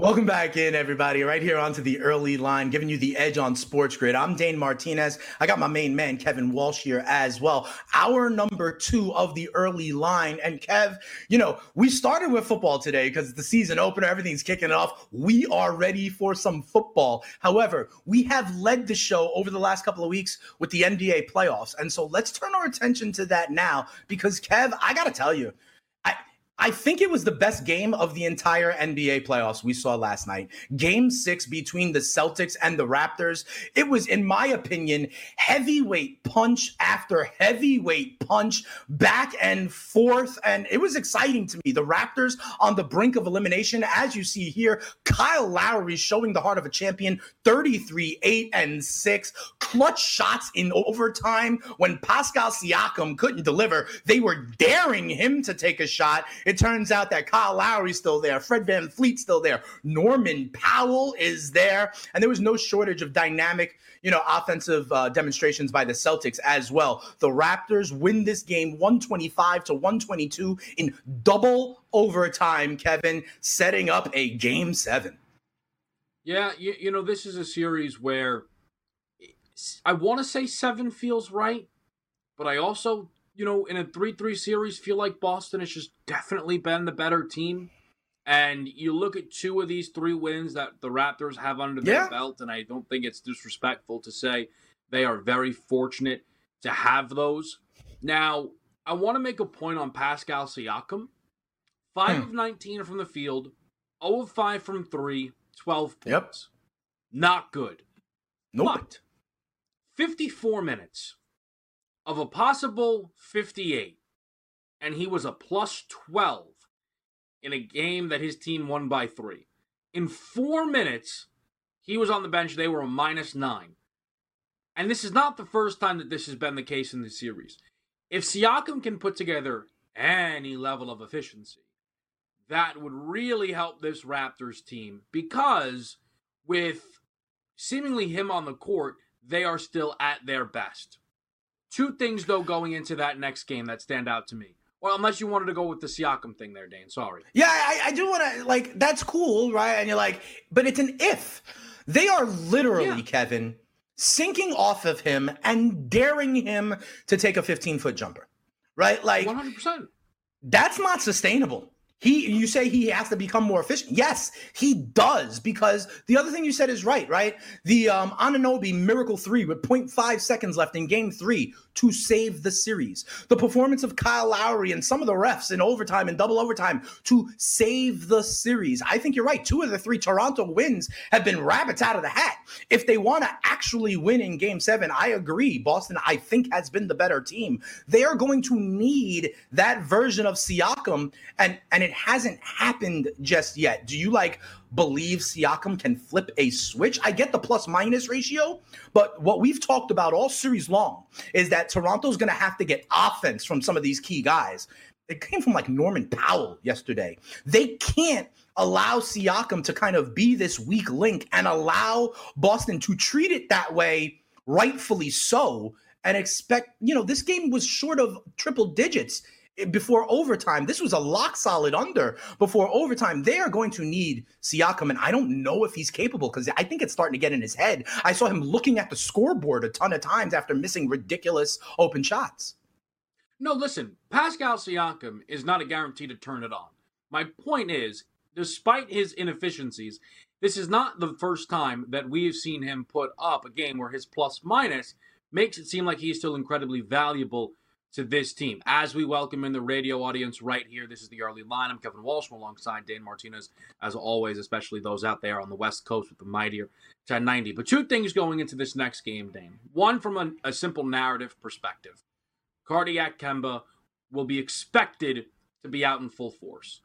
Welcome back in, everybody. Right here onto the early line, giving you the edge on Sports Grid. I'm Dane Martinez. I got my main man, Kevin Walsh, here as well. Our number two of the early line. And Kev, you know, we started with football today because the season opener, everything's kicking off. We are ready for some football. However, we have led the show over the last couple of weeks with the NBA playoffs. And so let's turn our attention to that now because, Kev, I got to tell you, I think it was the best game of the entire NBA playoffs we saw last night. Game six between the Celtics and the Raptors. It was, in my opinion, heavyweight punch after heavyweight punch, back and forth. And it was exciting to me. The Raptors on the brink of elimination. As you see here, Kyle Lowry showing the heart of a champion 33, 8, and 6. Clutch shots in overtime when Pascal Siakam couldn't deliver. They were daring him to take a shot. It turns out that Kyle Lowry's still there, Fred VanVleet's still there, Norman Powell is there, and there was no shortage of dynamic, you know, offensive uh, demonstrations by the Celtics as well. The Raptors win this game 125 to 122 in double overtime, Kevin, setting up a game 7. Yeah, you, you know, this is a series where I want to say 7 feels right, but I also you know, in a 3 3 series, feel like Boston has just definitely been the better team. And you look at two of these three wins that the Raptors have under their yeah. belt, and I don't think it's disrespectful to say they are very fortunate to have those. Now, I want to make a point on Pascal Siakam. 5 hmm. of 19 from the field, 0 of 5 from 3, 12 points. Yep. Not good. Nope. But 54 minutes, of a possible 58, and he was a plus 12 in a game that his team won by three. In four minutes, he was on the bench. They were a minus nine. And this is not the first time that this has been the case in the series. If Siakam can put together any level of efficiency, that would really help this Raptors team because with seemingly him on the court, they are still at their best. Two things though going into that next game that stand out to me. Well, unless you wanted to go with the Siakam thing there, Dane. Sorry. Yeah, I, I do want to like that's cool, right? And you're like, but it's an if. They are literally, yeah. Kevin, sinking off of him and daring him to take a 15 foot jumper, right? Like 100%. That's not sustainable. He, you say he has to become more efficient. Yes, he does because the other thing you said is right, right? The um, Anunoby Miracle 3 with 0.5 seconds left in game three to save the series. The performance of Kyle Lowry and some of the refs in overtime and double overtime to save the series. I think you're right. Two of the three Toronto wins have been rabbits out of the hat. If they want to actually win in game seven, I agree. Boston, I think, has been the better team. They are going to need that version of Siakam, and, and it hasn't happened just yet. Do you like believe Siakam can flip a switch. I get the plus minus ratio, but what we've talked about all series long is that Toronto's going to have to get offense from some of these key guys. It came from like Norman Powell yesterday. They can't allow Siakam to kind of be this weak link and allow Boston to treat it that way, rightfully so, and expect, you know, this game was short of triple digits Eh, before overtime. This was a lock solid under before overtime. They are going to need Siakam, and I don't know if he's capable because I think it's starting to get in his head. I saw him looking at the scoreboard a ton of times after missing ridiculous open shots. No, listen, Pascal Siakam is not a guarantee to turn it on. My point is, despite his inefficiencies, this is not the first time that we have seen him put up a game where his plus minus makes it seem like he's still incredibly valuable to this team. As we welcome in the radio audience right here, this is the early line. I'm Kevin Walsh alongside Dane Martinez, as always, especially those out there on the West Coast with the mightier 1090. But two things going into this next game, Dane. One from a, a simple narrative perspective. Cardiac Kemba will be expected to be out in full force.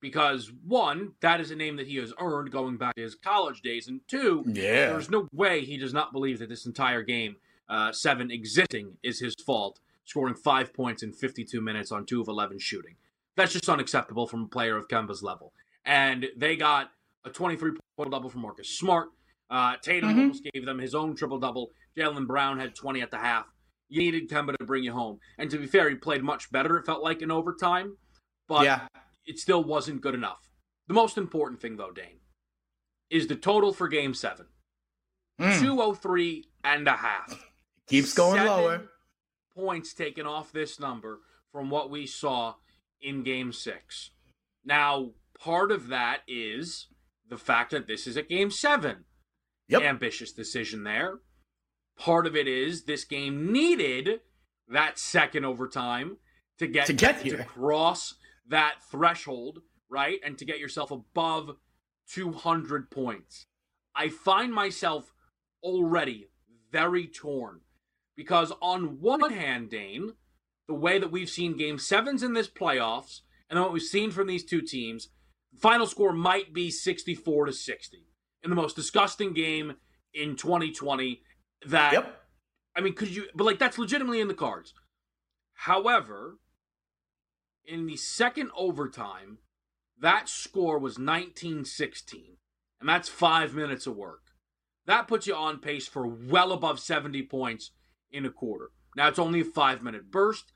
Because one, that is a name that he has earned going back to his college days, and two, yeah. there's no way he does not believe that this entire game uh, seven existing is his fault scoring five points in 52 minutes on two of 11 shooting. That's just unacceptable from a player of Kemba's level. And they got a 23 point double from Marcus Smart. Uh, Tatum mm-hmm. almost gave them his own triple double. Jaylen Brown had 20 at the half. You needed Kemba to bring you home. And to be fair, he played much better, it felt like, in overtime. But yeah. it still wasn't good enough. The most important thing, though, Dane, is the total for game seven mm. 203 and a half. Keeps going Seven lower. Points taken off this number from what we saw in game six. Now, part of that is the fact that this is a game seven. Yep. Ambitious decision there. Part of it is this game needed that second overtime to get to get here. to cross that threshold, right? And to get yourself above 200 points. I find myself already very torn because on one hand, Dane, the way that we've seen game sevens in this playoffs and what we've seen from these two teams, final score might be 64 to 60 in the most disgusting game in 2020 that yep. I mean, could you but like that's legitimately in the cards. However, in the second overtime, that score was 1916, and that's 5 minutes of work. That puts you on pace for well above 70 points in a quarter. Now it's only a 5-minute burst.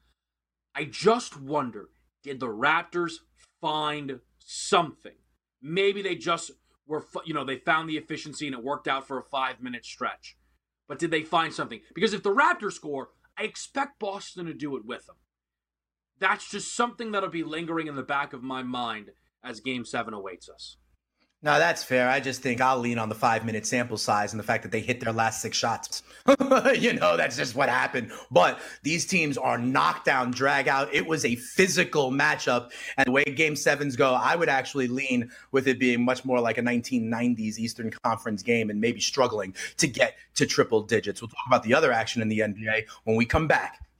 I just wonder, did the Raptors find something? Maybe they just were, you know, they found the efficiency and it worked out for a five minute stretch. But did they find something? Because if the Raptors score, I expect Boston to do it with them. That's just something that'll be lingering in the back of my mind as game seven awaits us. No, that's fair. I just think I'll lean on the five minute sample size and the fact that they hit their last six shots. you know, that's just what happened. But these teams are knockdown, drag out. It was a physical matchup. And the way game sevens go, I would actually lean with it being much more like a 1990s Eastern Conference game and maybe struggling to get to triple digits. We'll talk about the other action in the NBA when we come back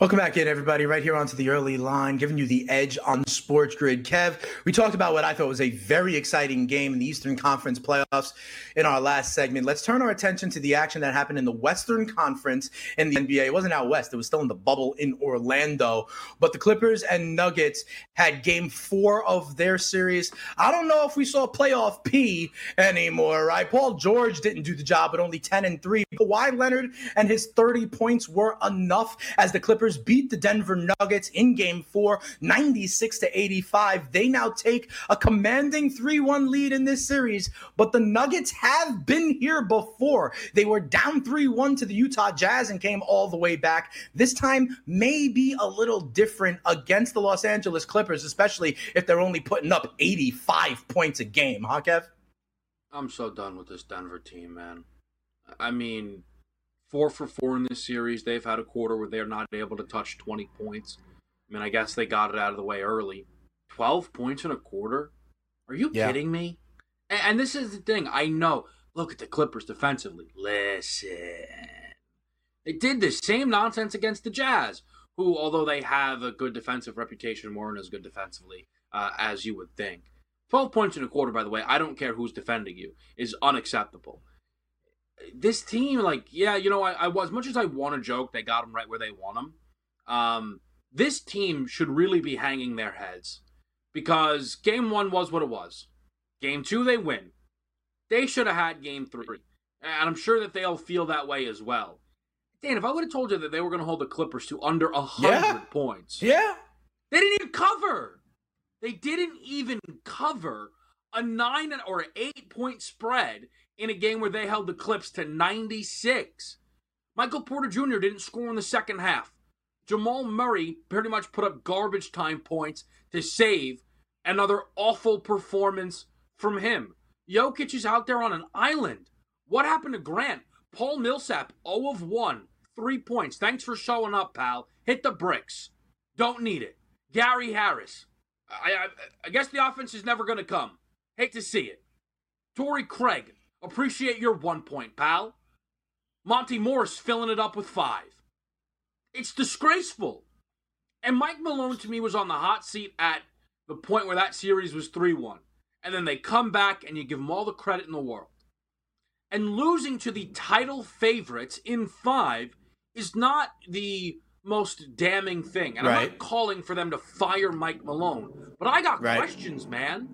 Welcome back in, everybody. Right here onto the early line, giving you the edge on Sports Grid. Kev, we talked about what I thought was a very exciting game in the Eastern Conference playoffs in our last segment. Let's turn our attention to the action that happened in the Western Conference in the NBA. It wasn't out west, it was still in the bubble in Orlando. But the Clippers and Nuggets had game four of their series. I don't know if we saw playoff P anymore, right? Paul George didn't do the job, but only 10 and 3. Kawhi Leonard and his 30 points were enough as the Clippers beat the Denver Nuggets in game four, 96 to 85. They now take a commanding 3 1 lead in this series, but the Nuggets have been here before. They were down 3 1 to the Utah Jazz and came all the way back. This time may be a little different against the Los Angeles Clippers, especially if they're only putting up 85 points a game, huh, Kev? I'm so done with this Denver team, man. I mean, four for four in this series. They've had a quarter where they're not able to touch 20 points. I mean, I guess they got it out of the way early. 12 points in a quarter? Are you yeah. kidding me? And, and this is the thing. I know. Look at the Clippers defensively. Listen. They did the same nonsense against the Jazz, who, although they have a good defensive reputation, weren't as good defensively uh, as you would think. 12 points in a quarter, by the way, I don't care who's defending you, is unacceptable this team, like, yeah, you know, I, I as much as I want to joke, they got them right where they want them. Um, this team should really be hanging their heads because game one was what it was. Game two, they win. They should have had game three. And I'm sure that they'll feel that way as well. Dan, if I would have told you that they were going to hold the Clippers to under a 100 yeah. points. Yeah. They didn't even cover. They didn't even cover a nine or eight point spread in a game where they held the Clips to 96. Michael Porter Jr. didn't score in the second half. Jamal Murray pretty much put up garbage time points to save another awful performance from him. Jokic is out there on an island. What happened to Grant? Paul Millsap, 0 of 1, three points. Thanks for showing up, pal. Hit the bricks. Don't need it. Gary Harris. I, I, I guess the offense is never going to come. Hate to see it. Torrey Craig, Appreciate your one point, pal. Monte Morris filling it up with five. It's disgraceful. And Mike Malone to me was on the hot seat at the point where that series was 3 1. And then they come back and you give them all the credit in the world. And losing to the title favorites in five is not the most damning thing. And right. I'm not calling for them to fire Mike Malone. But I got right. questions, man.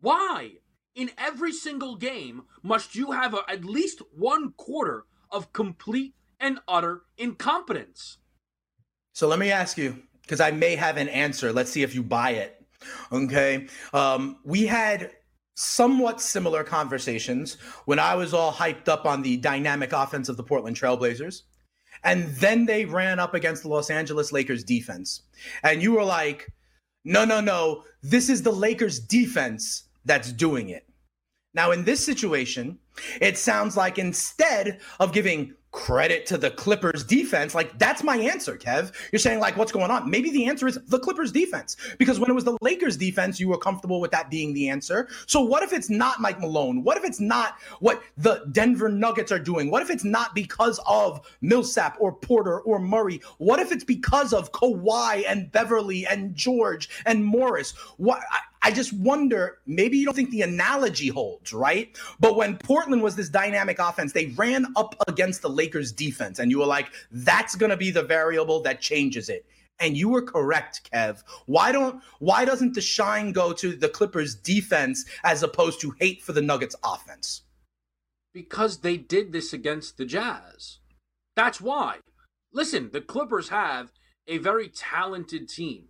Why? In every single game, must you have a, at least one quarter of complete and utter incompetence? So let me ask you, because I may have an answer. Let's see if you buy it. Okay. Um, we had somewhat similar conversations when I was all hyped up on the dynamic offense of the Portland Trailblazers. And then they ran up against the Los Angeles Lakers defense. And you were like, no, no, no, this is the Lakers defense that's doing it. Now, in this situation, it sounds like instead of giving credit to the Clippers defense. Like that's my answer, Kev. You're saying like what's going on? Maybe the answer is the Clippers defense because when it was the Lakers defense, you were comfortable with that being the answer. So what if it's not Mike Malone? What if it's not what the Denver Nuggets are doing? What if it's not because of Millsap or Porter or Murray? What if it's because of Kawhi and Beverley and George and Morris? What I, I just wonder, maybe you don't think the analogy holds, right? But when Portland was this dynamic offense, they ran up against the Lakers defense, and you were like, that's going to be the variable that changes it. And you were correct, Kev. Why don't why doesn't the shine go to the Clippers defense as opposed to hate for the Nuggets offense? Because they did this against the Jazz. That's why. Listen, the Clippers have a very talented team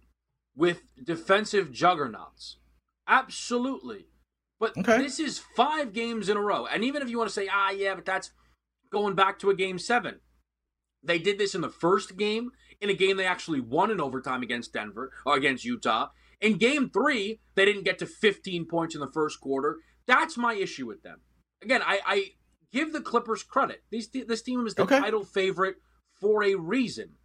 with defensive juggernauts. Absolutely. But okay. this is five games in a row. And even if you want to say, ah, yeah, but that's going back to a game seven. They did this in the first game, in a game they actually won in overtime against Denver or against Utah. In game three, they didn't get to 15 points in the first quarter. That's my issue with them. Again, I, I give the Clippers credit. These, this team is the okay. title favorite for a reason.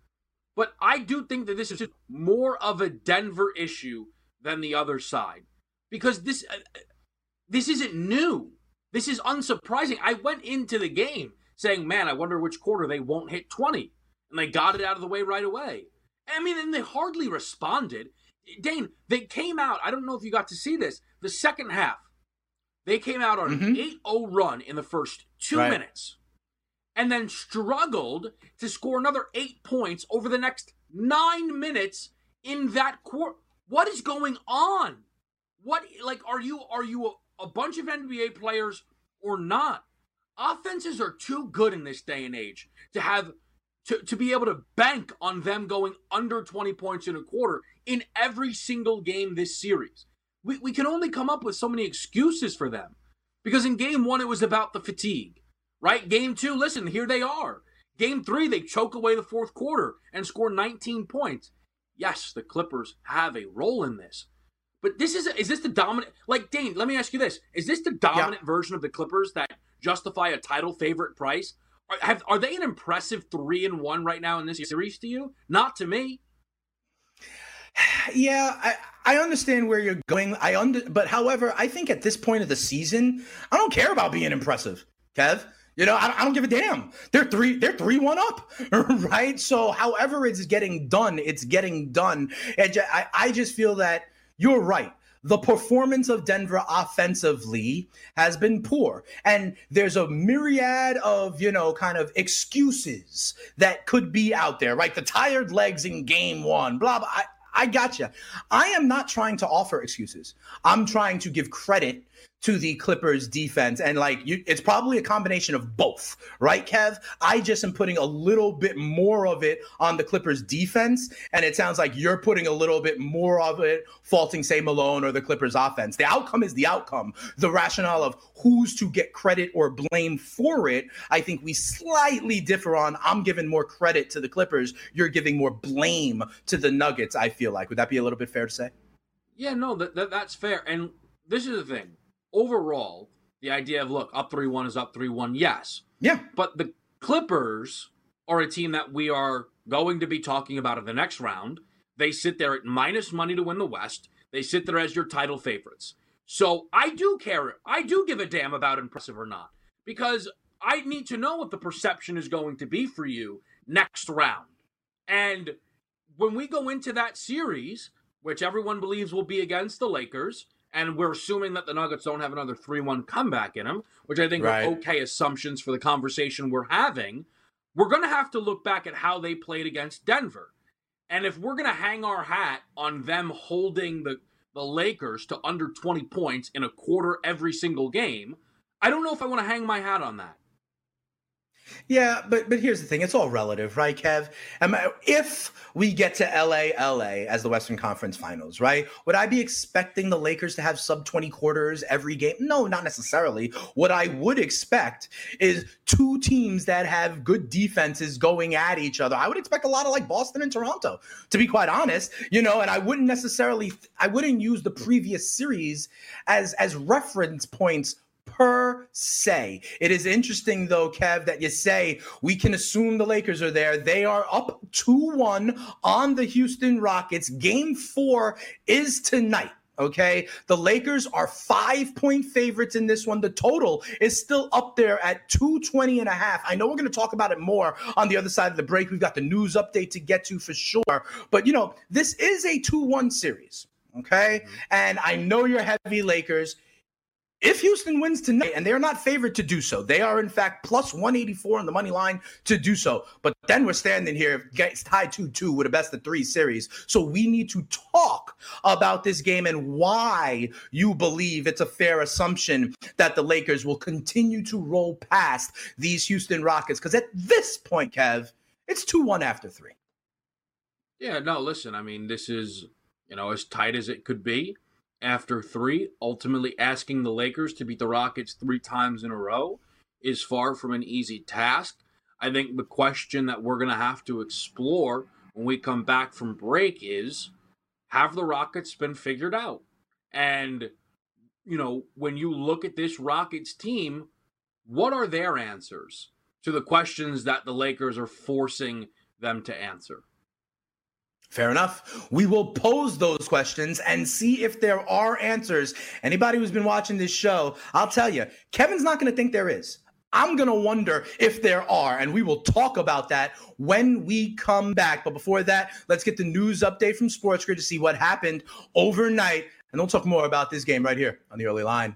But I do think that this is more of a Denver issue than the other side because this uh, this isn't new. This is unsurprising. I went into the game saying, "Man, I wonder which quarter they won't hit 20." And they got it out of the way right away. I mean, and they hardly responded. Dane, they came out, I don't know if you got to see this, the second half. They came out on mm-hmm. an 8-0 run in the first 2 right. minutes and then struggled to score another 8 points over the next 9 minutes in that quarter. What is going on? What like are you are you a, a bunch of NBA players or not? Offenses are too good in this day and age to have to, to be able to bank on them going under 20 points in a quarter in every single game this series. We, we can only come up with so many excuses for them. Because in game one, it was about the fatigue, right? Game two, listen, here they are. Game three, they choke away the fourth quarter and score 19 points. Yes, the Clippers have a role in this. But this is is this the dominant? Like Dane, let me ask you this: Is this the dominant yeah. version of the Clippers that justify a title favorite price? Are, have, are they an impressive three and one right now in this series to you? Not to me. Yeah, I, I understand where you're going. I under, but however, I think at this point of the season, I don't care about being impressive, Kev. You know, I, I don't give a damn. They're three, they're three one up, right? So, however it's getting done, it's getting done. And I, I just feel that you're right. The performance of Denver offensively has been poor. And there's a myriad of, you know, kind of excuses that could be out there, right? The tired legs in game one, blah, blah. I, I got you. I am not trying to offer excuses. I'm trying to give credit to the Clippers defense. And like you, it's probably a combination of both, right, Kev? I just am putting a little bit more of it on the Clippers defense. And it sounds like you're putting a little bit more of it faulting, say, Malone or the Clippers offense. The outcome is the outcome. The rationale of who's to get credit or blame for it, I think we slightly differ on. I'm giving more credit to the Clippers. You're giving more blame to the Nuggets, I feel like. Would that be a little bit fair to say? Yeah, no, that, that that's fair. And this is the thing overall, the idea of look, up 3 1 is up 3 1, yes. Yeah. But the Clippers are a team that we are going to be talking about in the next round. They sit there at minus money to win the West. They sit there as your title favorites. So I do care. I do give a damn about impressive or not because I need to know what the perception is going to be for you next round. And when we go into that series, which everyone believes will be against the Lakers, and we're assuming that the Nuggets don't have another 3 1 comeback in them, which I think right. are okay assumptions for the conversation we're having, we're going to have to look back at how they played against Denver. And if we're going to hang our hat on them holding the, the Lakers to under 20 points in a quarter every single game, I don't know if I want to hang my hat on that. Yeah, but but here's the thing: it's all relative, right, Kev? If we get to LA, LA as the Western Conference Finals, right? Would I be expecting the Lakers to have sub twenty quarters every game? No, not necessarily. What I would expect is two teams that have good defenses going at each other. I would expect a lot of like Boston and Toronto, to be quite honest. You know, and I wouldn't necessarily, I wouldn't use the previous series as as reference points per se. It is interesting, though, Kev, that you say we can assume the Lakers are there. They are up 2 1 on the Houston Rockets. Game four is tonight. Okay. The Lakers are five point favorites in this one. The total is still up there at 220 and a half. I know we're going to talk about it more on the other side of the break. We've got the news update to get to for sure. But, you know, this is a 2 1 series. Okay. Mm-hmm. And I know you're heavy Lakers. If Houston wins tonight, and they're not favored to do so, they are in fact plus 184 on the money line to do so. But then we're standing here, gets tied 2 2 with a best of three series. So we need to talk about this game and why you believe it's a fair assumption that the Lakers will continue to roll past these Houston Rockets. Because at this point, Kev, it's 2 1 after three. Yeah, no, listen, I mean, this is, you know, as tight as it could be after three, ultimately asking the Lakers to beat the Rockets three times in a row is far from an easy task. I think the question that we're going to have to explore when we come back from break is have the Rockets been figured out? And, you know, when you look at this Rockets team, what are their answers to the questions that the Lakers are forcing them to answer? Fair enough. We will pose those questions and see if there are answers. Anybody who's been watching this show, I'll tell you, Kevin's not going to think there is. I'm going to wonder if there are, and we will talk about that when we come back. But before that, let's get the news update from Sports Grid to see what happened overnight. And we'll talk more about this game right here on the early line.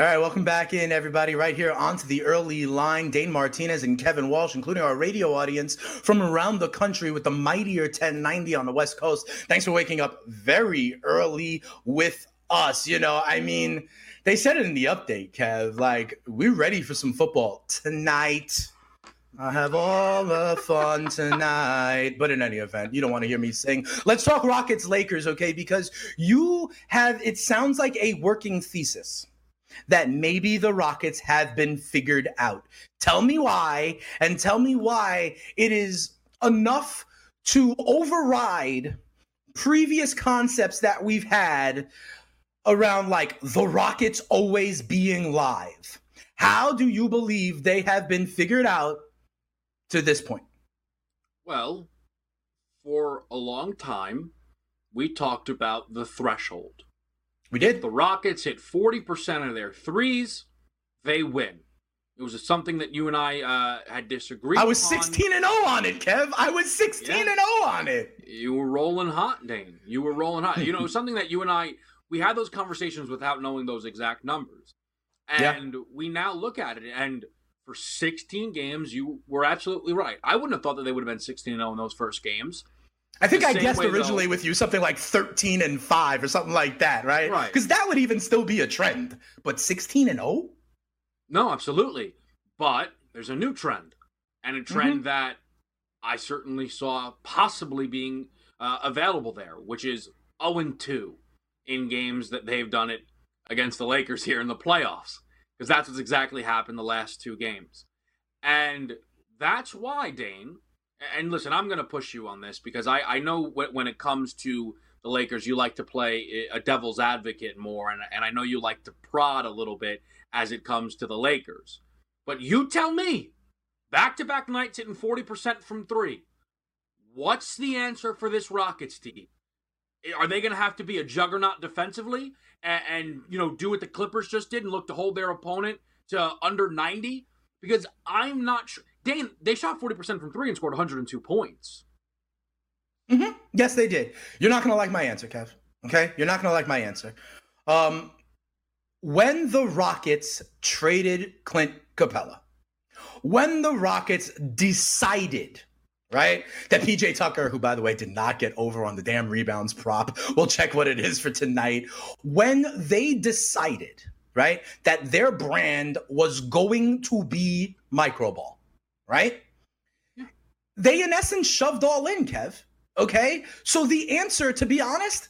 All right, welcome back in, everybody, right here onto the early line. Dane Martinez and Kevin Walsh, including our radio audience from around the country with the mightier 1090 on the West Coast. Thanks for waking up very early with us. You know, I mean, they said it in the update, Kev. Like, we're ready for some football tonight. I have all the fun tonight. But in any event, you don't want to hear me sing. Let's talk Rockets Lakers, okay? Because you have, it sounds like a working thesis that maybe the Rockets have been figured out. Tell me why, and tell me why it is enough to override previous concepts that we've had around like the Rockets always being live. How do you believe they have been figured out to this point? Well, for a long time, we talked about the threshold. We did. the Rockets hit 40% of their threes, they win. It was something that you and I uh, had disagreed. I was upon. 16 and 0 on it, Kev. I was 16 yeah. and 0 on it. You were rolling hot, Dane. You were rolling hot. you know, something that you and I we had those conversations without knowing those exact numbers. And yeah. we now look at it and for 16 games, you were absolutely right. I wouldn't have thought that they would have been 16 and 0 in those first games. I think I guessed originally though, with you something like 13 and 5 or something like that, right? Right. Because that would even still be a trend. But 16 and 0? No, absolutely. But there's a new trend, and a trend mm-hmm. that I certainly saw possibly being uh, available there, which is 0 and 2 in games that they've done it against the Lakers here in the playoffs. Because that's what's exactly happened the last two games. And that's why, Dane, And listen, I'm going to push you on this because I, I know when it comes to the Lakers, you like to play a devil's advocate more, and, and I know you like to prod a little bit as it comes to the Lakers. But you tell me, back to back nights hitting 40% from three. What's the answer for this Rockets team? Are they going to have to be a juggernaut defensively and, and, you know, do what the Clippers just did and look to hold their opponent to under 90? Because I'm not sure. Dane, they shot 40% from three and scored 102 points. Mm-hmm. Yes, they did. You're not going to like my answer, Kev. Okay? You're not going to like my answer. Um, when the Rockets traded Clint Capela, when the Rockets decided right? That PJ Tucker, who by the way did not get over on the damn rebounds prop, we'll check what it is for tonight. When they decided, right, that their brand was going to be microball, right? They in essence shoved all in, Kev. Okay. So the answer, to be honest,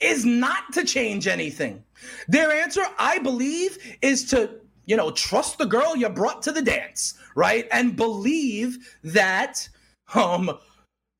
is not to change anything. Their answer, I believe, is to, you know, trust the girl you brought to the dance, right? And believe that um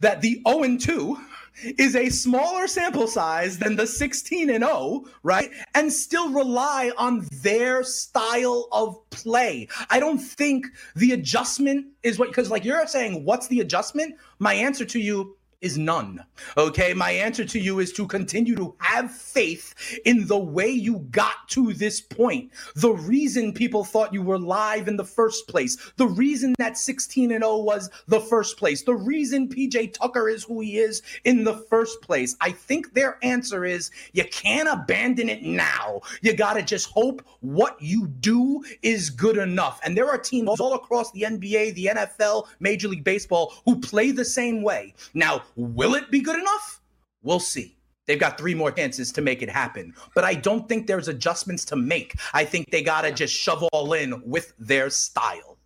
that the 0 and 2 is a smaller sample size than the 16 and 0, right? And still rely on their style of play. I don't think the adjustment is what because like you're saying what's the adjustment? My answer to you is none. Okay. My answer to you is to continue to have faith in the way you got to this point. The reason people thought you were live in the first place, the reason that 16 and 0 was the first place, the reason PJ Tucker is who he is in the first place. I think their answer is you can't abandon it now. You got to just hope what you do is good enough. And there are teams all across the NBA, the NFL, Major League Baseball who play the same way. Now, Will it be good enough? We'll see. They've got three more chances to make it happen. But I don't think there's adjustments to make. I think they got to just shove all in with their style.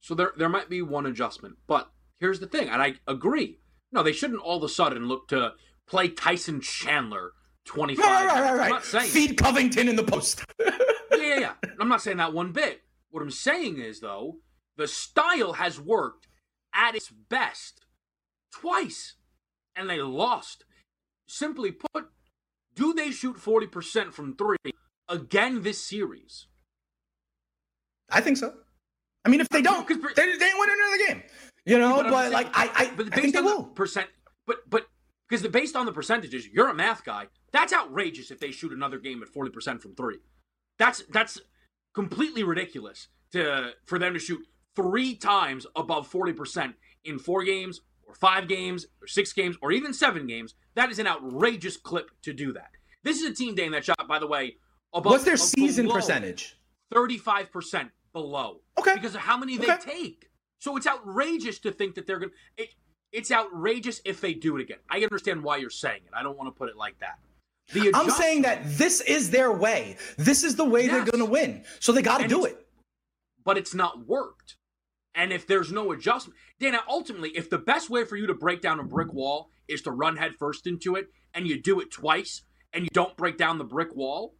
So there, there might be one adjustment. But here's the thing, and I agree. No, they shouldn't all of a sudden look to play Tyson Chandler 25. Right, right, right, right. right. Feed Covington in the post. yeah, yeah, yeah. I'm not saying that one bit. What I'm saying is, though, the style has worked at its best twice and they lost. Simply put, do they shoot 40% from three again this series? I think so. I mean, if they don't, because they, they ain't win another game. You know, but, but like I, I, but I think they will. Percent, but but because based on the percentages, you're a math guy. That's outrageous if they shoot another game at 40% from three. That's that's completely ridiculous to for them to shoot three times above 40% in four games or five games or six games or even seven games, that is an outrageous clip to do that. This is a team, Dane, that shot, by the way, above. What's their season percentage? 35% below. Okay. Because of how many okay. they take. So it's outrageous to think that they're going to. It, it's outrageous if they do it again. I understand why you're saying it. I don't want to put it like that. I'm saying that this is their way. This is the way yes. they're going to win. So they got to do it. But it's not worked. And if there's no adjustment, Dana, ultimately, if the best way for you to break down a brick wall is to run headfirst into it, and you do it twice, and you don't break down the brick wall,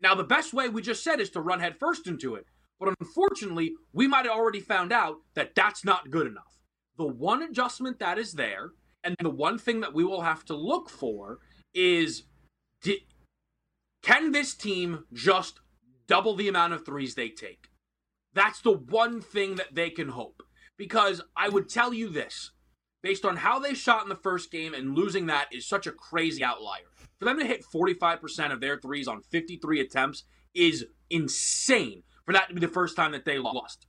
now the best way we just said is to run headfirst into it. But unfortunately, we might have already found out that that's not good enough. The one adjustment that is there, and the one thing that we will have to look for is can this team just double the amount of threes they take? That's the one thing that they can hope. Because I would tell you this based on how they shot in the first game and losing that is such a crazy outlier. For them to hit 45% of their threes on 53 attempts is insane for that to be the first time that they lost.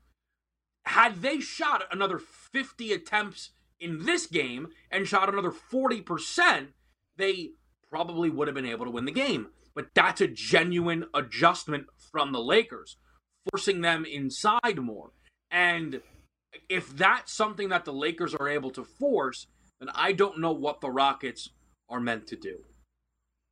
Had they shot another 50 attempts in this game and shot another 40%, they probably would have been able to win the game. But that's a genuine adjustment from the Lakers forcing them inside more. And if that's something that the Lakers are able to force, then I don't know what the Rockets are meant to do.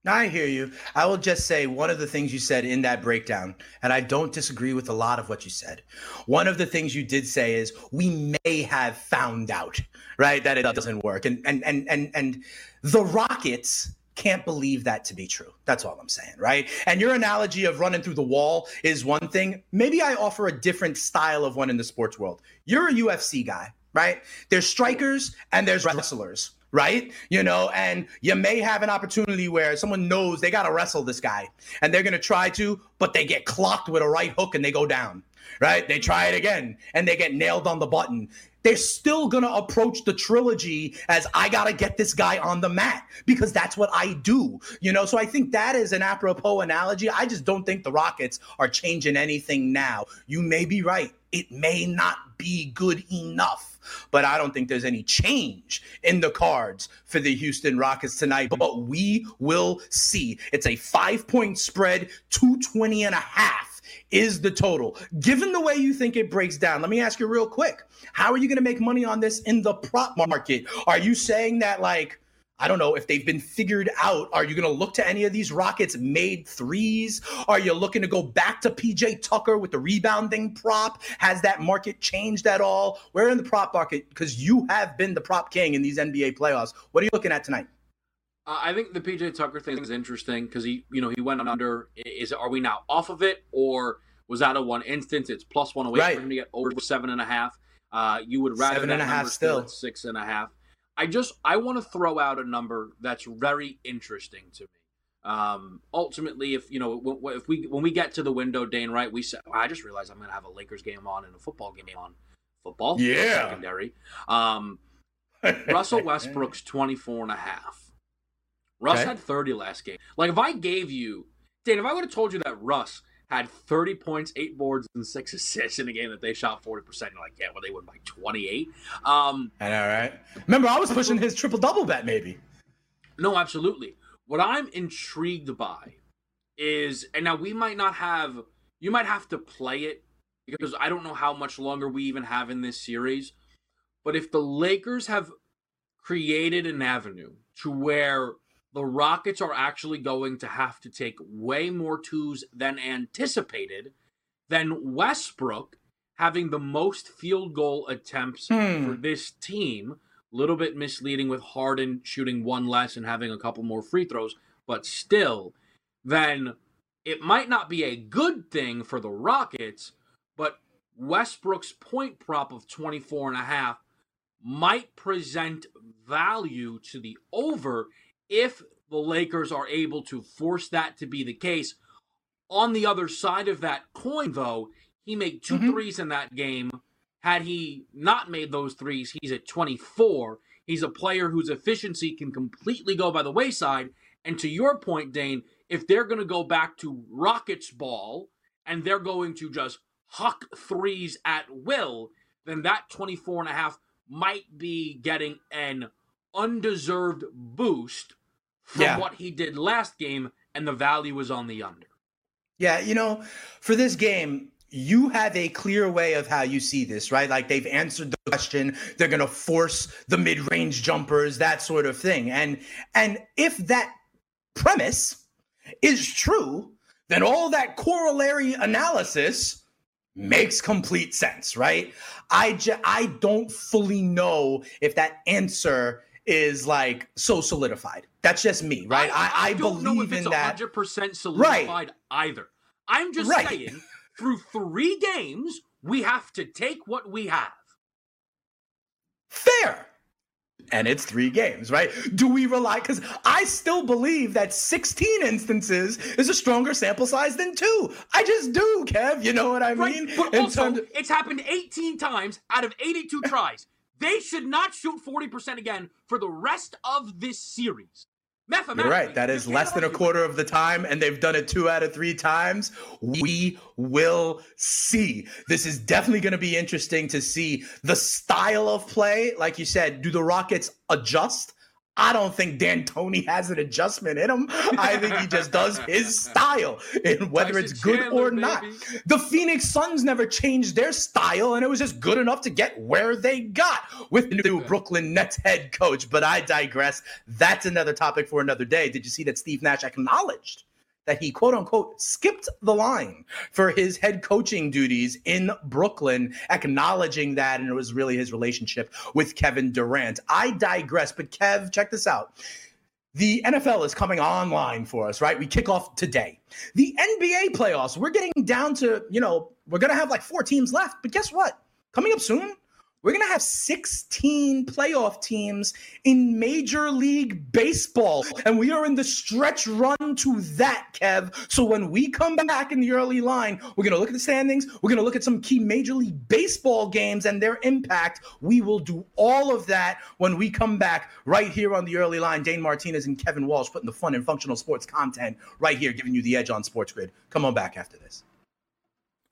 I hear you. I will just say one of the things you said in that breakdown, and I don't disagree with a lot of what you said. One of the things you did say is we may have found out, right, that it doesn't work. And and and and and the Rockets can't believe that to be true. That's all I'm saying, right? And your analogy of running through the wall is one thing. Maybe I offer a different style of one in the sports world. You're a UFC guy, right? There's strikers and there's wrestlers right? You know, and you may have an opportunity where someone knows they got to wrestle this guy and they're going to try to, but they get clocked with a right hook and they go down, right? They try it again and they get nailed on the button. They're still going to approach the trilogy as I got to get this guy on the mat because that's what I do, you know? So I think that is an apropos analogy. I just don't think the Rockets are changing anything now. You may be right. It may not be good enough but I don't think there's any change in the cards for the Houston Rockets tonight. But we will see. It's a five point spread, 220 and a half is the total. Given the way you think it breaks down, let me ask you real quick. How are you going to make money on this in the prop market? Are you saying that like I don't know if they've been figured out. Are you going to look to any of these Rockets made threes? Are you looking to go back to PJ Tucker with the rebounding prop? Has that market changed at all? Where in the prop market? Because you have been the prop king in these NBA playoffs. What are you looking at tonight? I think the PJ Tucker thing is interesting because he, you know, he went under. Is are we now off of it, or was that a one instance? It's plus one away right. for him to get over seven and a half. Uh, you would rather seven and a half still six and a half. I just I want to throw out a number that's very interesting to me. Um, ultimately, if you know, if we when we get to the window, Dane, right? We said I just realized I'm going to have a Lakers game on and a football game on. Football, yeah, secondary. Um, Russell Westbrook's 24 and a half. Russ okay. had 30 last game. Like if I gave you, Dane, if I would have told you that Russ had 30 points, eight boards, and six assists in a game that they shot 40%. You're like, yeah, well, they won by 28. Um, I know, right? Remember, I was pushing his triple double bet, maybe. No, absolutely. What I'm intrigued by is, and now we might not have, you might have to play it because I don't know how much longer we even have in this series. But if the Lakers have created an avenue to where the Rockets are actually going to have to take way more twos than anticipated, than Westbrook having the most field goal attempts hmm. for this team. A little bit misleading with Harden shooting one less and having a couple more free throws, but still, then it might not be a good thing for the Rockets, but Westbrook's point prop of 24 and a half might present value to the over if the Lakers are able to force that to be the case. On the other side of that coin, though, he made 2 mm-hmm. threes in that game. Had he not made those threes, he's at 24. He's a player whose efficiency can completely go by the wayside. And to your point, Dane, if they're going to go back to Rockets ball and they're going to just huck threes at will, then that 24 and a half might be getting an undeserved boost from yeah. what he did last game, and the value was on the under. Yeah, you know, for this game, you have a clear way of how you see this, right? Like they've answered the question, they're going to force the mid-range jumpers, that sort of thing. And and if that premise is true, then all that corollary analysis makes complete sense, right? I j- I don't fully know if that answer is like so solidified. That's just me, right? I, I, I don't believe know if it's in that. 100% solidified right. either. I'm just right. saying, through three games, we have to take what we have. Fair. And it's three games, right? Do we rely? Because I still believe that 16 instances is a stronger sample size than two. I just do, Kev. You know what I mean? Right. But also, of- it's happened 18 times out of 82 tries. They should not shoot 40% again for the rest of this series. You're right. That is less than a quarter of the time, and they've done it two out of three times. We will see. This is definitely going to be interesting to see the style of play. Like you said, do the Rockets adjust? I don't think D'Antoni has an adjustment in him. I think he just does his style, and whether it's good Chandler, or not. Baby. The Phoenix Suns never changed their style, and it was just good enough to get where they got with the new Brooklyn Nets head coach. But I digress. That's another topic for another day. Did you see that Steve Nash acknowledged that he quote unquote skipped the line for his head coaching duties in Brooklyn, acknowledging that, and it was really his relationship with Kevin Durant. I digress, but Kev, check this out. The NFL is coming online for us, right? We kick off today. The NBA playoffs, we're getting down to, you know, we're going to have like four teams left, but guess what? Coming up soon, we're going to have 16 playoff teams in Major League Baseball. And we are in the stretch run to that, Kev. So when we come back in the early line, we're going to look at the standings. We're going to look at some key Major League Baseball games and their impact. We will do all of that when we come back right here on the early line. Dane Martinez and Kevin Walsh putting the fun and functional sports content right here, giving you the edge on Sports Grid. Come on back after this.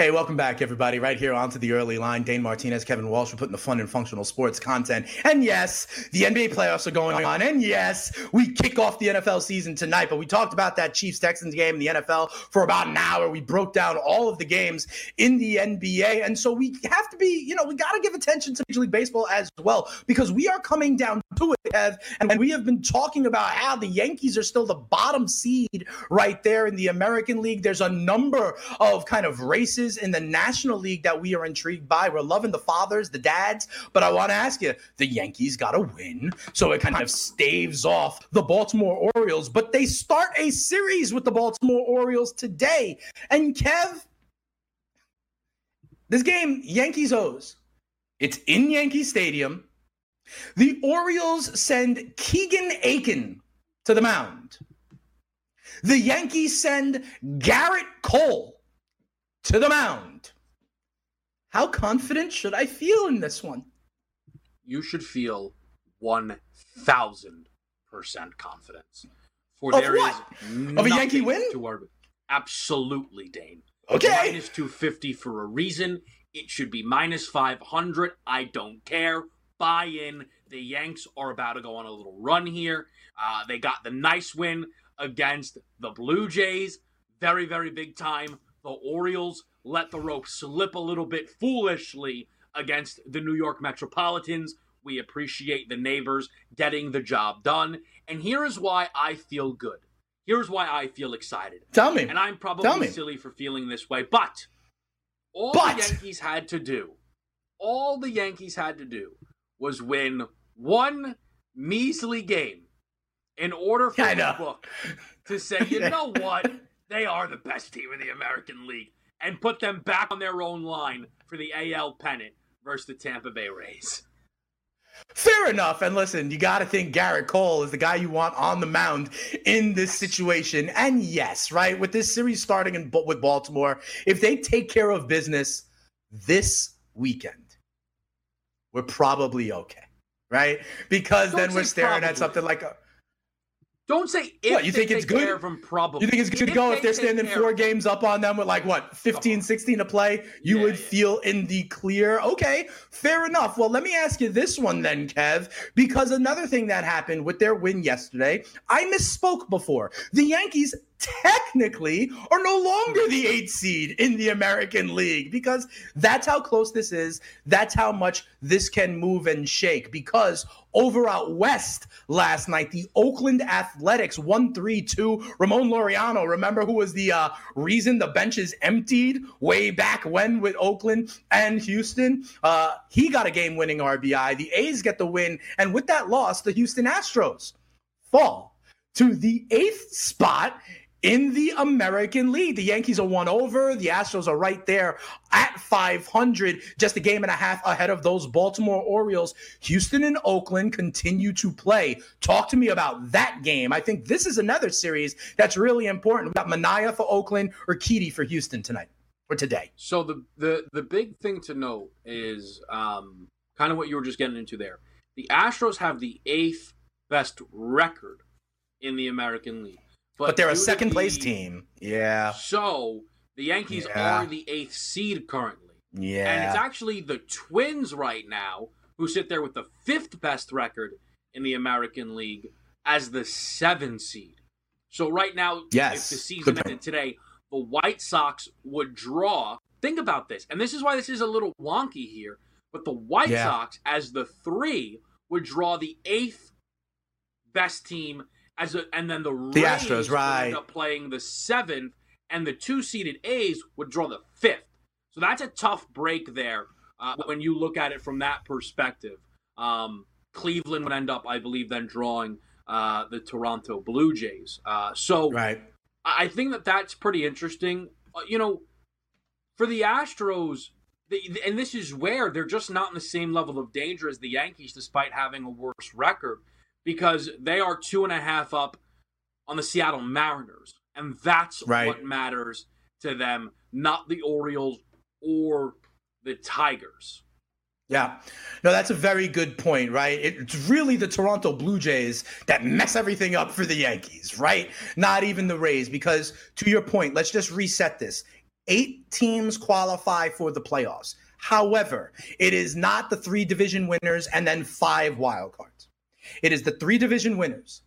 Hey, welcome back, everybody. Right here onto the early line. Dane Martinez, Kevin Walsh, we're putting the fun and functional sports content. And yes, the NBA playoffs are going on. And yes, we kick off the NFL season tonight. But we talked about that Chiefs Texans game in the NFL for about an hour. We broke down all of the games in the NBA. And so we have to be, you know, we got to give attention to Major League Baseball as well because we are coming down to it, Kev. And we have been talking about how the Yankees are still the bottom seed right there in the American League. There's a number of kind of races in the National League that we are intrigued by. We're loving the fathers, the dads, but I want to ask you the Yankees got to win. So it kind of staves off the Baltimore Orioles, but they start a series with the Baltimore Orioles today. And Kev, this game, Yankees O's, it's in Yankee Stadium. The Orioles send Keegan Akin to the mound. The Yankees send Gerrit Cole to the mound. How confident should I feel in this one? You should feel 1000% confidence. For of there what? is of a Yankee win? To our, absolutely, Dane. Okay. Minus 250 for a reason. It should be minus 500. I don't care. Buy in. The Yanks are about to go on a little run here. Uh, they got the nice win against the Blue Jays. Very, very big time the Orioles let the rope slip a little bit foolishly against the New York Metropolitans. We appreciate the neighbors getting the job done. And here is why I feel good. Here's why I feel excited. Tell me. And I'm probably silly for feeling this way, but all but. the Yankees had to do, all the Yankees had to do was win one measly game in order for the book to say, you know what? They are the best team in the American League and put them back on their own line for the AL pennant versus the Tampa Bay Rays. Fair enough. And listen, you got to think Gerrit Cole is the guy you want on the mound in this situation. And yes, right, with this series starting in, with Baltimore, if they take care of business this weekend, we're probably okay, right? Because Don't then we're staring probably. at something like a don't say if what, you think it's good. From probably. You think it's good to go if they're standing four games up on them with like what 15, 16 to play? You yeah, would yeah. feel in the clear. Okay, fair enough. Well, let me ask you this one then, Kev, because another thing that happened with their win yesterday, I misspoke before. The Yankees technically are no longer the eighth seed in the American League because that's how close this is. That's how much this can move and shake. Because over out west last night, the Oakland Athletics 1 3 2. Ramon Laureano, remember who was the uh, reason the benches emptied way back when with Oakland and Houston? Uh, he got a game winning RBI. The A's get the win. And with that loss, the Houston Astros fall to the eighth spot in the American League. The Yankees are one over. The Astros are right there at 500, just a game and a half ahead of those Baltimore Orioles. Houston and Oakland continue to play. Talk to me about that game. I think this is another series that's really important. We got Manaea for Oakland or Urquidy for Houston tonight or today. So the the the big thing to note is um, kind of what you were just getting into there. The Astros have the eighth best record in the American League. But, but they're a second the, place team. Yeah. So the Yankees yeah. are the eighth seed currently. Yeah. And it's actually the Twins right now who sit there with the fifth best record in the American League as the seventh seed. So right now, yes. if the season ended today, the White Sox would draw. Think about this, and this is why this is a little wonky here. But the White yeah. Sox, as the three, would draw the eighth best team as a, and then the, the Astros right end up playing the seventh, and the two seeded A's would draw the fifth. So that's a tough break there uh, when you look at it from that perspective. Um, Cleveland would end up, I believe, then drawing uh, the Toronto Blue Jays. Uh, so right. I think that that's pretty interesting. Uh, you know, for the Astros, and this is where they're just not in the same level of danger as the Yankees, despite having a worse record, because they are two and a half up on the Seattle Mariners, and that's right. what matters to them, not the Orioles or the Tigers. Yeah. No, that's a very good point, right? It's really the Toronto Blue Jays that mess everything up for the Yankees, right? Not even the Rays, because to your point, let's just reset this. Eight teams qualify for the playoffs. However, it is not the three division winners and then five wild cards. It is the three division winners,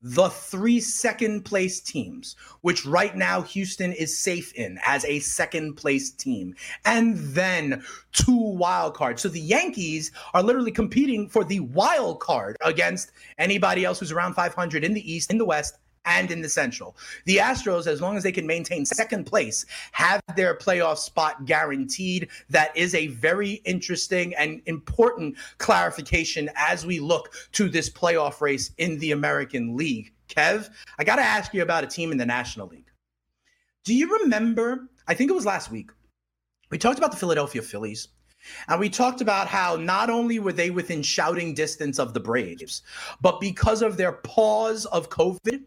the three second place teams, which right now Houston is safe in as a second place team, and then two wild cards. So the Yankees are literally competing for the wild card against anybody else who's around 500 in the East, in the West, and in the Central. The Astros, as long as they can maintain second place, have their playoff spot guaranteed. That is a very interesting and important clarification as we look to this playoff race in the American League. Kev, I got to ask you about a team in the National League. Do you remember? I think it was last week. We talked about the Philadelphia Phillies. And we talked about how not only were they within shouting distance of the Braves, but because of their pause of COVID,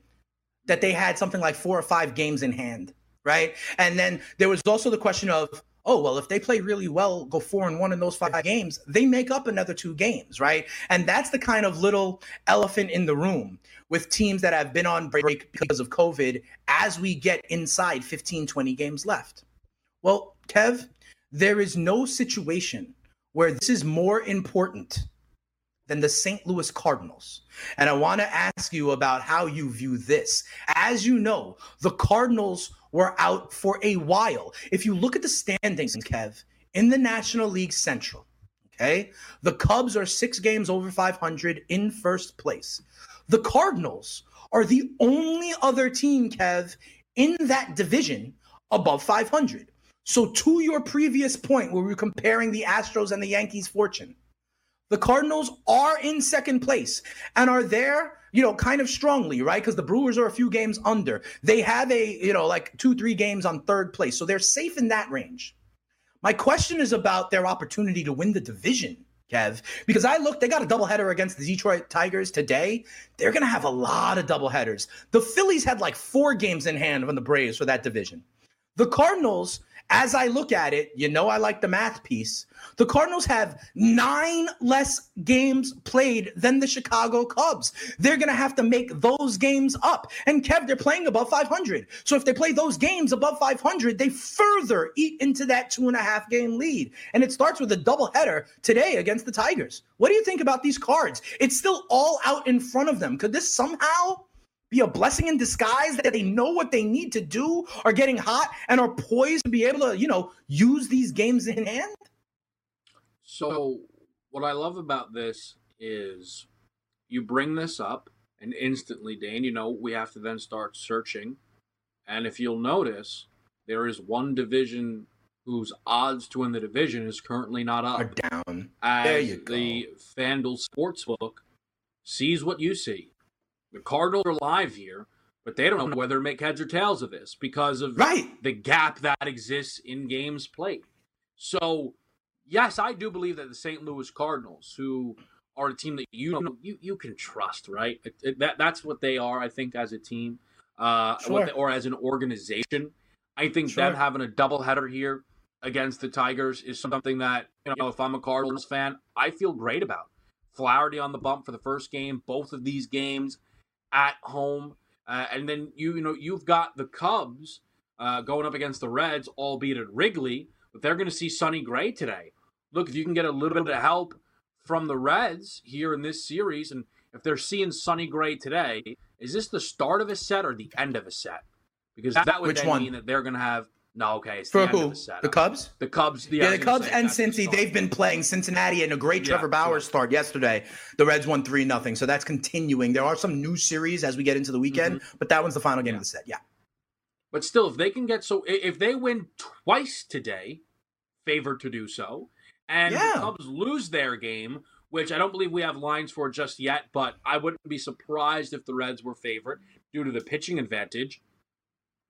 that they had something like four or five games in hand, right? And then there was also the question of, oh, well, if they play really well, go four and one in those five games, they make up another two games, right? And that's the kind of little elephant in the room with teams that have been on break because of COVID as we get inside 15, 20 games left. Well, Kev, there is no situation where this is more important than the St. Louis Cardinals. And I want to ask you about how you view this. As you know, the Cardinals were out for a while. If you look at the standings, Kev, in the National League Central, okay, the Cubs are six games over 500 in first place. The Cardinals are the only other team, Kev, in that division above 500. So, to your previous point, where we are comparing the Astros and the Yankees' fortune, the Cardinals are in second place and are there, you know, kind of strongly, right? Because the Brewers are a few games under. They have a, you know, like two, three games on third place. So they're safe in that range. My question is about their opportunity to win the division, Kev, because I look, they got a doubleheader against the Detroit Tigers today. They're going to have a lot of doubleheaders. The Phillies had like four games in hand from the Braves for that division. The Cardinals, as I look at it, you know, I like the math piece. The Cardinals have nine less games played than the Chicago Cubs. They're going to have to make those games up. And Kev, they're playing above 500. So if they play those games above 500, they further eat into that two and a half game lead. And it starts with a doubleheader today against the Tigers. What do you think about these cards? It's still all out in front of them. Could this somehow be a blessing in disguise that they know what they need to do, are getting hot, and are poised to be able to, you know, use these games in hand? So, what I love about this is you bring this up, and instantly, Dane, you know, we have to then start searching. And if you'll notice, there is one division whose odds to win the division is currently not up. Are down. As there you go. The FanDuel Sportsbook sees what you see. The Cardinals are live here, but they don't know whether to make heads or tails of this because of right. the gap that exists in games played. So yes, I do believe that the St. Louis Cardinals, who are a team that you know you, you can trust, right? It, it, that that's what they are, I think, as a team, uh, sure. they, or as an organization. I think sure. them having a doubleheader here against the Tigers is something that you know, if I'm a Cardinals fan, I feel great about. Flaherty on the bump for the first game, both of these games at home, uh, and then you you know you've got the Cubs uh, going up against the Reds, albeit at Wrigley, but they're going to see Sonny Gray today look, if you can get a little bit of help from the Reds here in this series, and if they're seeing Sonny Gray today, is this the start of a set or the end of a set? Because that would Which one? mean that they're going to have no, okay. It's For who? The, the, Cubs? The Cubs. The, yeah, the Cubs and Cincy. They've been playing Cincinnati and a great Trevor yeah, Bauer start yesterday. The Reds won three nothing, so that's continuing. There are some new series as we get into the weekend, mm-hmm. but that one's the final game yeah. of the set. Yeah. But still, if they can get so, if they win twice today, favored to do so, and the Cubs lose their game, which I don't believe we have lines for just yet, but I wouldn't be surprised if the Reds were favorite due to the pitching advantage.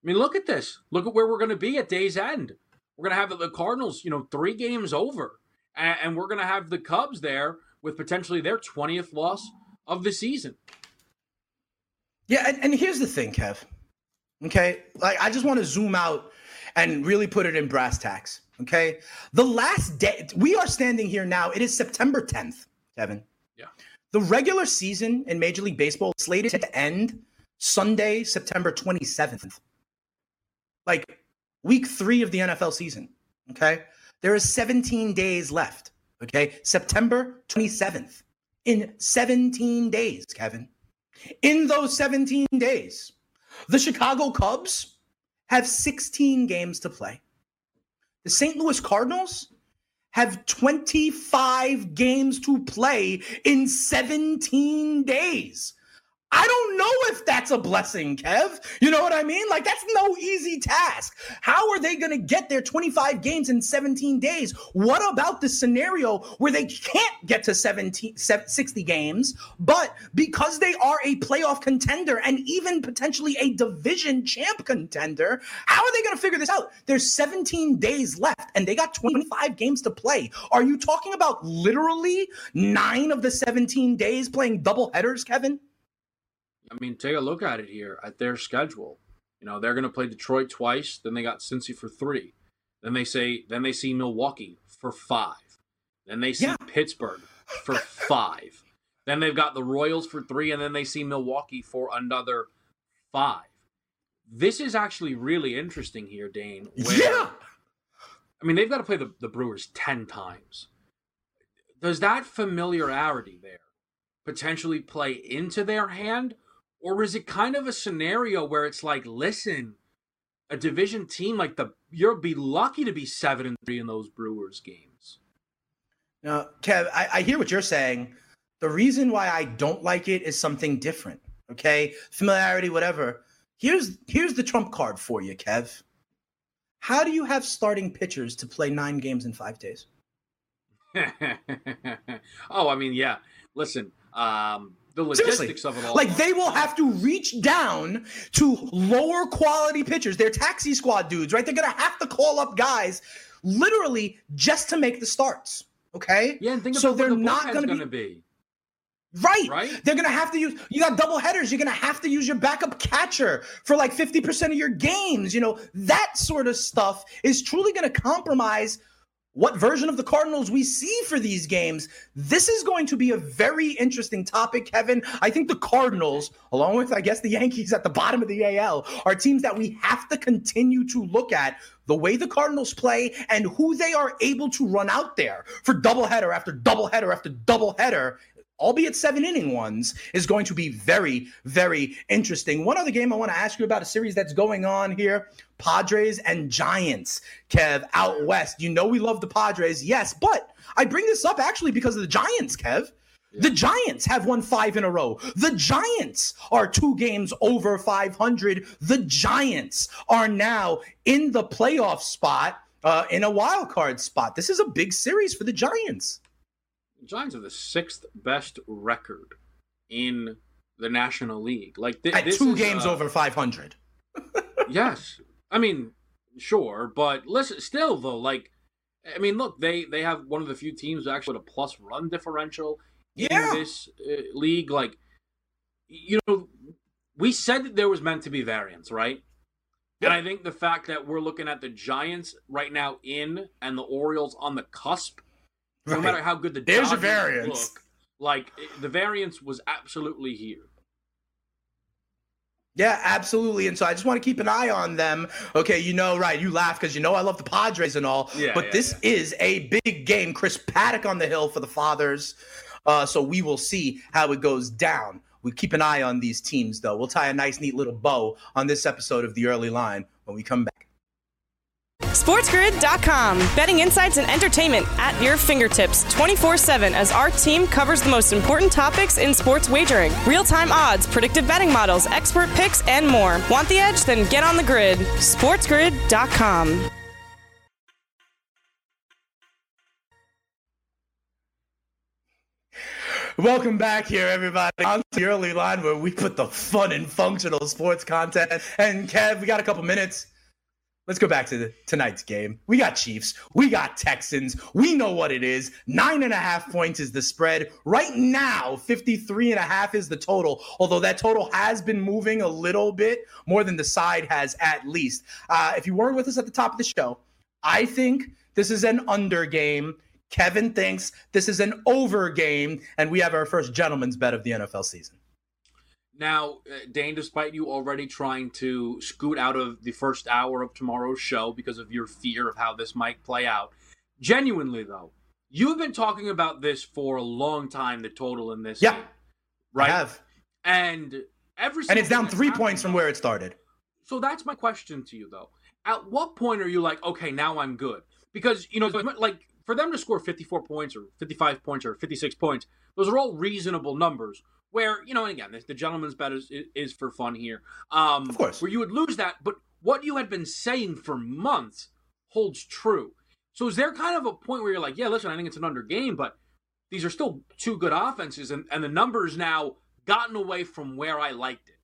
I mean, look at this. Look at where we're going to be at day's end. We're going to have the Cardinals, you know, three games over, and we're going to have the Cubs there with potentially their 20th loss of the season. Yeah, and, and here's the thing, Kev. Okay, like I just want to zoom out and really put it in brass tacks. Okay, the last day we are standing here now. It is September 10th, Kevin. Yeah. The regular season in Major League Baseball is slated to end Sunday, September 27th. Like week three of the NFL season. Okay. There is 17 days left. Okay. September 27th. In 17 days, Kevin. In those 17 days, the Chicago Cubs have 16 games to play. The St. Louis Cardinals have 25 games to play in 17 days. I don't know if that's a blessing, Kev. You know what I mean? Like, that's no easy task. How are they going to get their 25 games in 17 days? What about the scenario where they can't get to 17, 60 games, but because they are a playoff contender and even potentially a division champ contender, how are they going to figure this out? There's 17 days left and they got 25 games to play. Are you talking about literally nine of the 17 days playing double headers, Kevin? I mean, take a look at it here at their schedule. You know, they're going to play Detroit twice. Then they got Cincy for three. Then they say, then they see Milwaukee for five. Then they see yeah. Pittsburgh for five. Then they've got the Royals for three, and then they see Milwaukee for another five. This is actually really interesting here, Dane. Where, yeah. I mean, they've got to play the, the Brewers 10 times. Does that familiarity there potentially play into their hand? Or is it kind of a scenario where it's like, listen, a division team like the you'll be lucky to be seven and three in those Brewers games. Now, Kev, I, I hear what you're saying. The reason why I don't like it is something different. Okay, familiarity, whatever. Here's here's the trump card for you, Kev. How do you have starting pitchers to play nine games in five days? oh, I mean, yeah. Listen, um, the logistics Seriously. of it all. Like they will have to reach down to lower quality pitchers. They're taxi squad dudes, right? They're gonna have to call up guys literally just to make the starts. Okay. Yeah, and think so they're the not gonna, gonna be. Right. Right. They're going to have to use, you got double headers. You're going to have to use your backup catcher for like 50% of your games. You know, that sort of stuff is truly going to compromise what version of the Cardinals we see for these games. This is going to be a very interesting topic, Kevin. I think the Cardinals, along with, I guess, the Yankees at the bottom of the AL, are teams that we have to continue to look at the way the Cardinals play and who they are able to run out there for doubleheader after doubleheader after doubleheader albeit seven inning ones, is going to be very, very interesting. One other game I want to ask you about a series that's going on here Padres and Giants, Kev, out west. You know we love the Padres, yes, but I bring this up actually because of the Giants, Kev. The Giants have won five in a row. The Giants are two games over 500. The Giants are now in the playoff spot, uh, in a wild card spot. This is a big series for the Giants. Giants are the sixth best record in the National League. Like th- at two games uh, over 500. yes, I mean, sure, but listen, still though, like, I mean, look, they they have one of the few teams actually with a plus run differential yeah. in this uh, league. Like, you know, we said that there was meant to be variance, right? And I think the fact that we're looking at the Giants right now in and the Orioles on the cusp Right. No matter how good the there's a variance. Look, like the variance was absolutely here. Yeah, absolutely. And so I just want to keep an eye on them. Okay, you know, right? You laugh because you know I love the Padres and all. Yeah, but yeah, this yeah. is a big game. Chris Paddack on the hill for the Fathers. Uh, so we will see how it goes down. We keep an eye on these teams, though. We'll tie a nice, neat little bow on this episode of the early line when we come back. SportsGrid.com. Betting insights and entertainment at your fingertips 24 7 as our team covers the most important topics in sports wagering real time odds, predictive betting models, expert picks, and more. Want the edge? Then get on the grid. SportsGrid.com. Welcome back here, everybody, on the early line where we put the fun and functional sports content. And Kev, we got a couple minutes. Let's go back to the, tonight's game. We got Chiefs. We got Texans. We know what it is. Nine and a half points is the spread. Right now, 53 and a half is the total, although that total has been moving a little bit more than the side has at least. Uh, if you weren't with us at the top of the show, I think this is an under game. Kevin thinks this is an over game, and we have our first gentleman's bet of the NFL season. Now, uh, Dane, despite you already trying to scoot out of the first hour of tomorrow's show because of your fear of how this might play out, genuinely though, you've been talking about this for a long time. The total in this, yeah, game, right? I have, and every and it's down three points from where it started. So that's my question to you, though. At what point are you like, okay, now I'm good? Because you know, like for them to score 54 points or 55 points or 56 points, those are all reasonable numbers where you know, and again, the gentleman's bet is, is for fun here. Um, of course, where you would lose that, but what you had been saying for months holds true. So is there kind of a point where you're like, yeah, listen, I think it's an under game, but these are still two good offenses, and, and the numbers now gotten away from where I liked it.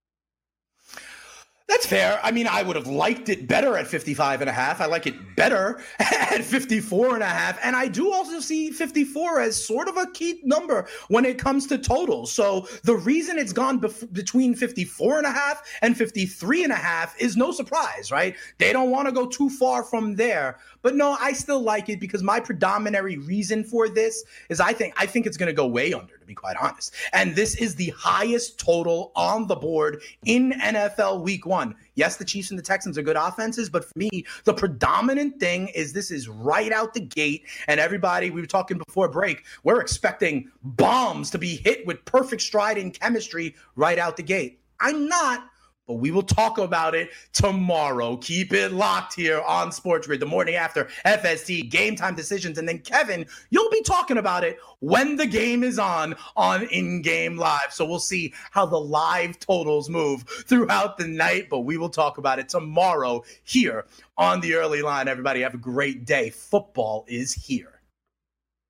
That's fair. I mean, I would have liked it better at 55 and a half. I like it better at 54 and a half. And I do also see 54 as sort of a key number when it comes to totals. So the reason it's gone bef- between 54 and a half and 53 and a half is no surprise, right? They don't want to go too far from there. But no, I still like it because my predominant reason for this is I think I think it's going to go way under be quite honest. And this is the highest total on the board in NFL week 1. Yes, the Chiefs and the Texans are good offenses, but for me, the predominant thing is this is right out the gate and everybody we were talking before break, we're expecting bombs to be hit with perfect stride and chemistry right out the gate. I'm not but we will talk about it tomorrow. Keep it locked here on Sports Grid the morning after FST game time decisions. And then, Kevin, you'll be talking about it when the game is on on in game live. So we'll see how the live totals move throughout the night, but we will talk about it tomorrow here on the early line. Everybody, have a great day. Football is here.